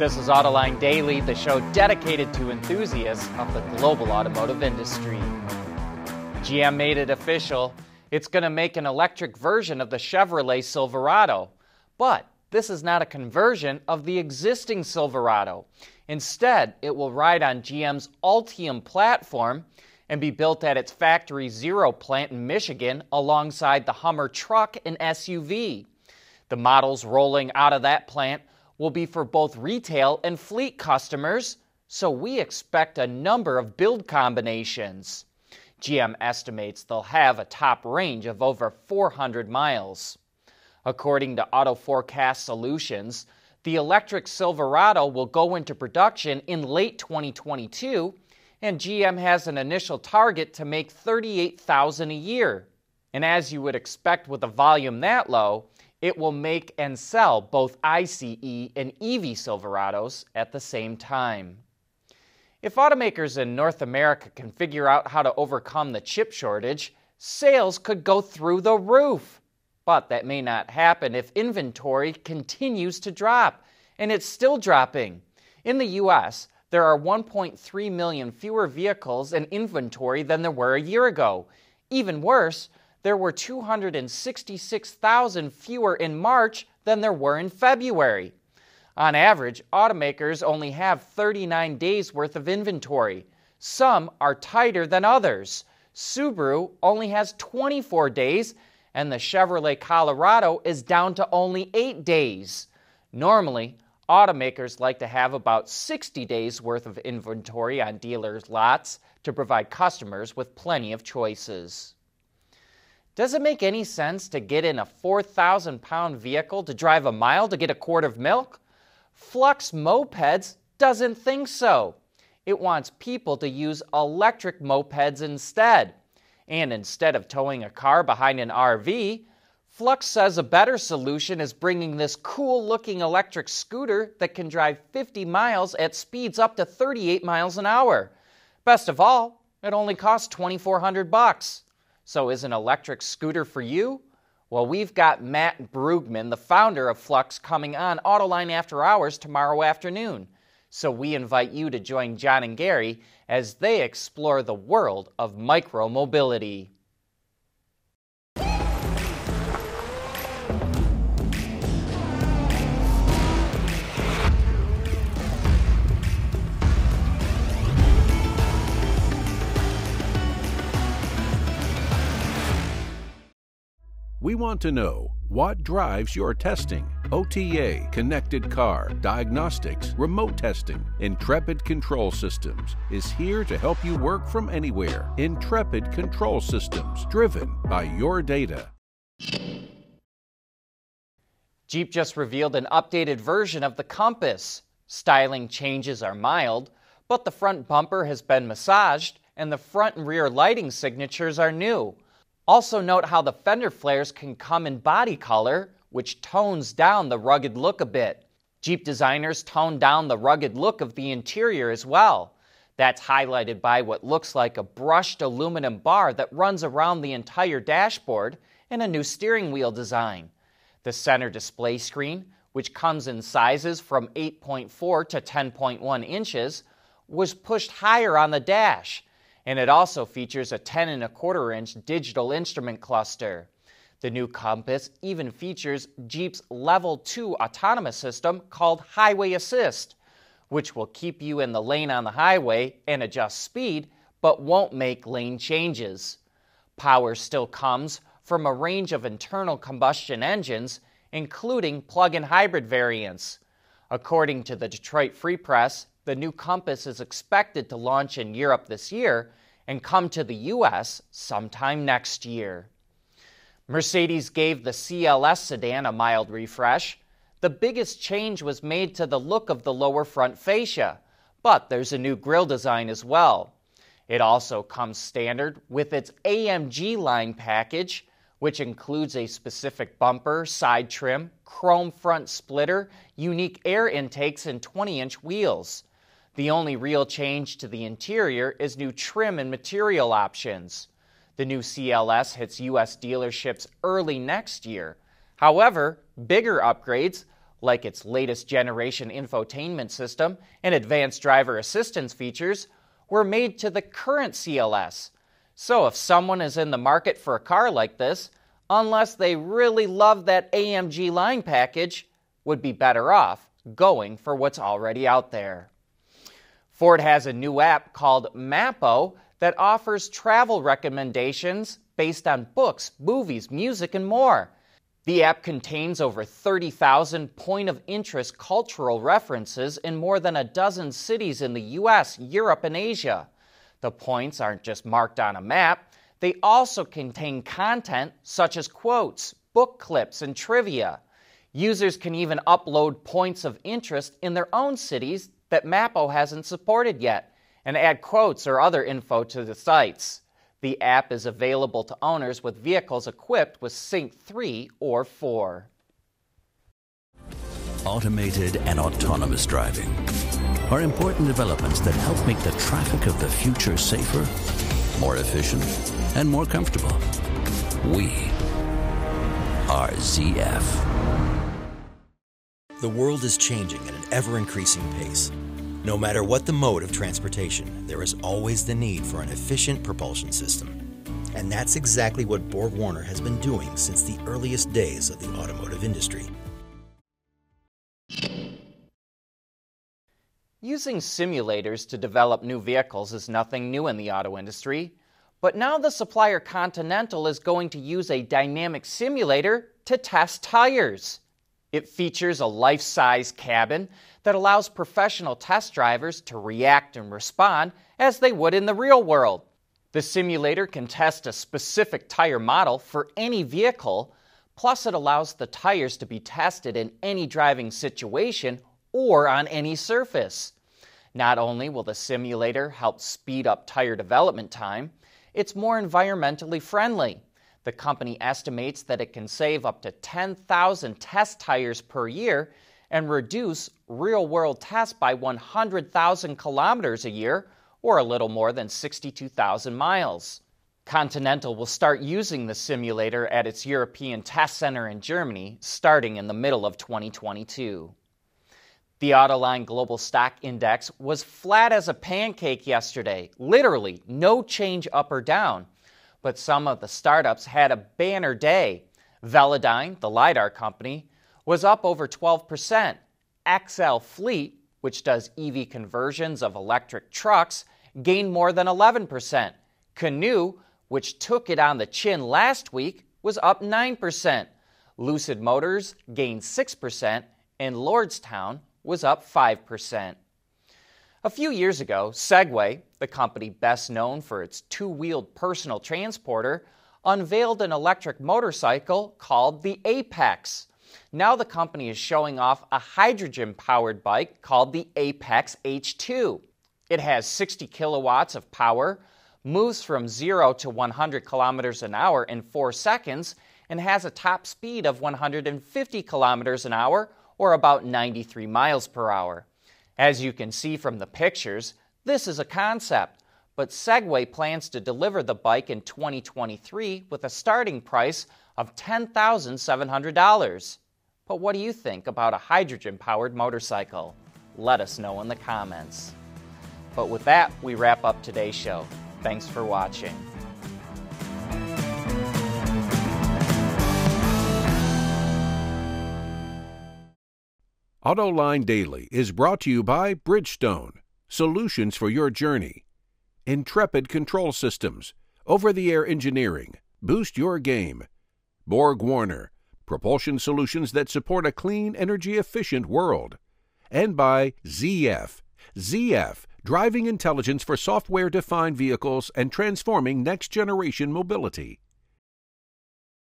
This is Autoline Daily, the show dedicated to enthusiasts of the global automotive industry. GM made it official. It's going to make an electric version of the Chevrolet Silverado. But this is not a conversion of the existing Silverado. Instead, it will ride on GM's Ultium platform and be built at its Factory Zero plant in Michigan alongside the Hummer truck and SUV. The models rolling out of that plant will be for both retail and fleet customers, so we expect a number of build combinations. GM estimates they'll have a top range of over 400 miles. According to Auto Forecast Solutions, the electric Silverado will go into production in late 2022, and GM has an initial target to make 38,000 a year. And as you would expect with a volume that low, it will make and sell both ICE and EV Silverados at the same time. If automakers in North America can figure out how to overcome the chip shortage, sales could go through the roof. But that may not happen if inventory continues to drop, and it's still dropping. In the US, there are 1.3 million fewer vehicles in inventory than there were a year ago. Even worse, there were 266,000 fewer in March than there were in February. On average, automakers only have 39 days worth of inventory. Some are tighter than others. Subaru only has 24 days, and the Chevrolet Colorado is down to only 8 days. Normally, automakers like to have about 60 days worth of inventory on dealers' lots to provide customers with plenty of choices. Does it make any sense to get in a 4,000 pound vehicle to drive a mile to get a quart of milk? Flux Mopeds doesn't think so. It wants people to use electric mopeds instead. And instead of towing a car behind an RV, Flux says a better solution is bringing this cool looking electric scooter that can drive 50 miles at speeds up to 38 miles an hour. Best of all, it only costs 2400 bucks. So is an electric scooter for you? Well, we've got Matt Brugman, the founder of Flux, coming on Autoline After Hours tomorrow afternoon. So we invite you to join John and Gary as they explore the world of micromobility. We want to know what drives your testing. OTA, connected car, diagnostics, remote testing. Intrepid Control Systems is here to help you work from anywhere. Intrepid Control Systems, driven by your data. Jeep just revealed an updated version of the Compass. Styling changes are mild, but the front bumper has been massaged and the front and rear lighting signatures are new. Also note how the fender flares can come in body color, which tones down the rugged look a bit. Jeep designers toned down the rugged look of the interior as well. That's highlighted by what looks like a brushed aluminum bar that runs around the entire dashboard and a new steering wheel design. The center display screen, which comes in sizes from 8.4 to 10.1 inches, was pushed higher on the dash and it also features a 10 and a quarter inch digital instrument cluster. The new Compass even features Jeep's Level 2 autonomous system called Highway Assist, which will keep you in the lane on the highway and adjust speed, but won't make lane changes. Power still comes from a range of internal combustion engines, including plug in hybrid variants. According to the Detroit Free Press, the new Compass is expected to launch in Europe this year and come to the U.S. sometime next year. Mercedes gave the CLS sedan a mild refresh. The biggest change was made to the look of the lower front fascia, but there's a new grille design as well. It also comes standard with its AMG line package, which includes a specific bumper, side trim, chrome front splitter, unique air intakes, and 20 inch wheels. The only real change to the interior is new trim and material options. The new CLS hits U.S. dealerships early next year. However, bigger upgrades, like its latest generation infotainment system and advanced driver assistance features, were made to the current CLS. So if someone is in the market for a car like this, unless they really love that AMG line package, would be better off going for what's already out there. Ford has a new app called Mapo that offers travel recommendations based on books, movies, music, and more. The app contains over 30,000 point of interest cultural references in more than a dozen cities in the US, Europe, and Asia. The points aren't just marked on a map, they also contain content such as quotes, book clips, and trivia. Users can even upload points of interest in their own cities that Mapo hasn't supported yet and add quotes or other info to the sites. The app is available to owners with vehicles equipped with Sync 3 or 4. Automated and autonomous driving are important developments that help make the traffic of the future safer, more efficient, and more comfortable. We are ZF. The world is changing at an ever increasing pace. No matter what the mode of transportation, there is always the need for an efficient propulsion system. And that's exactly what BorgWarner has been doing since the earliest days of the automotive industry. Using simulators to develop new vehicles is nothing new in the auto industry, but now the supplier Continental is going to use a dynamic simulator to test tires. It features a life size cabin that allows professional test drivers to react and respond as they would in the real world. The simulator can test a specific tire model for any vehicle, plus, it allows the tires to be tested in any driving situation or on any surface. Not only will the simulator help speed up tire development time, it's more environmentally friendly. The company estimates that it can save up to 10,000 test tires per year and reduce real world tests by 100,000 kilometers a year, or a little more than 62,000 miles. Continental will start using the simulator at its European test center in Germany starting in the middle of 2022. The Autoline Global Stock Index was flat as a pancake yesterday, literally no change up or down but some of the startups had a banner day. Velodyne, the LiDAR company, was up over 12%. XL Fleet, which does EV conversions of electric trucks, gained more than 11%. Canoo, which took it on the chin last week, was up 9%. Lucid Motors gained 6%, and Lordstown was up 5%. A few years ago, Segway, the company best known for its two wheeled personal transporter, unveiled an electric motorcycle called the Apex. Now the company is showing off a hydrogen powered bike called the Apex H2. It has 60 kilowatts of power, moves from 0 to 100 kilometers an hour in 4 seconds, and has a top speed of 150 kilometers an hour or about 93 miles per hour. As you can see from the pictures, this is a concept, but Segway plans to deliver the bike in 2023 with a starting price of $10,700. But what do you think about a hydrogen powered motorcycle? Let us know in the comments. But with that, we wrap up today's show. Thanks for watching. Autoline Daily is brought to you by Bridgestone, solutions for your journey. Intrepid Control Systems, over the air engineering, boost your game. BorgWarner, propulsion solutions that support a clean, energy efficient world. And by ZF, ZF, driving intelligence for software defined vehicles and transforming next generation mobility.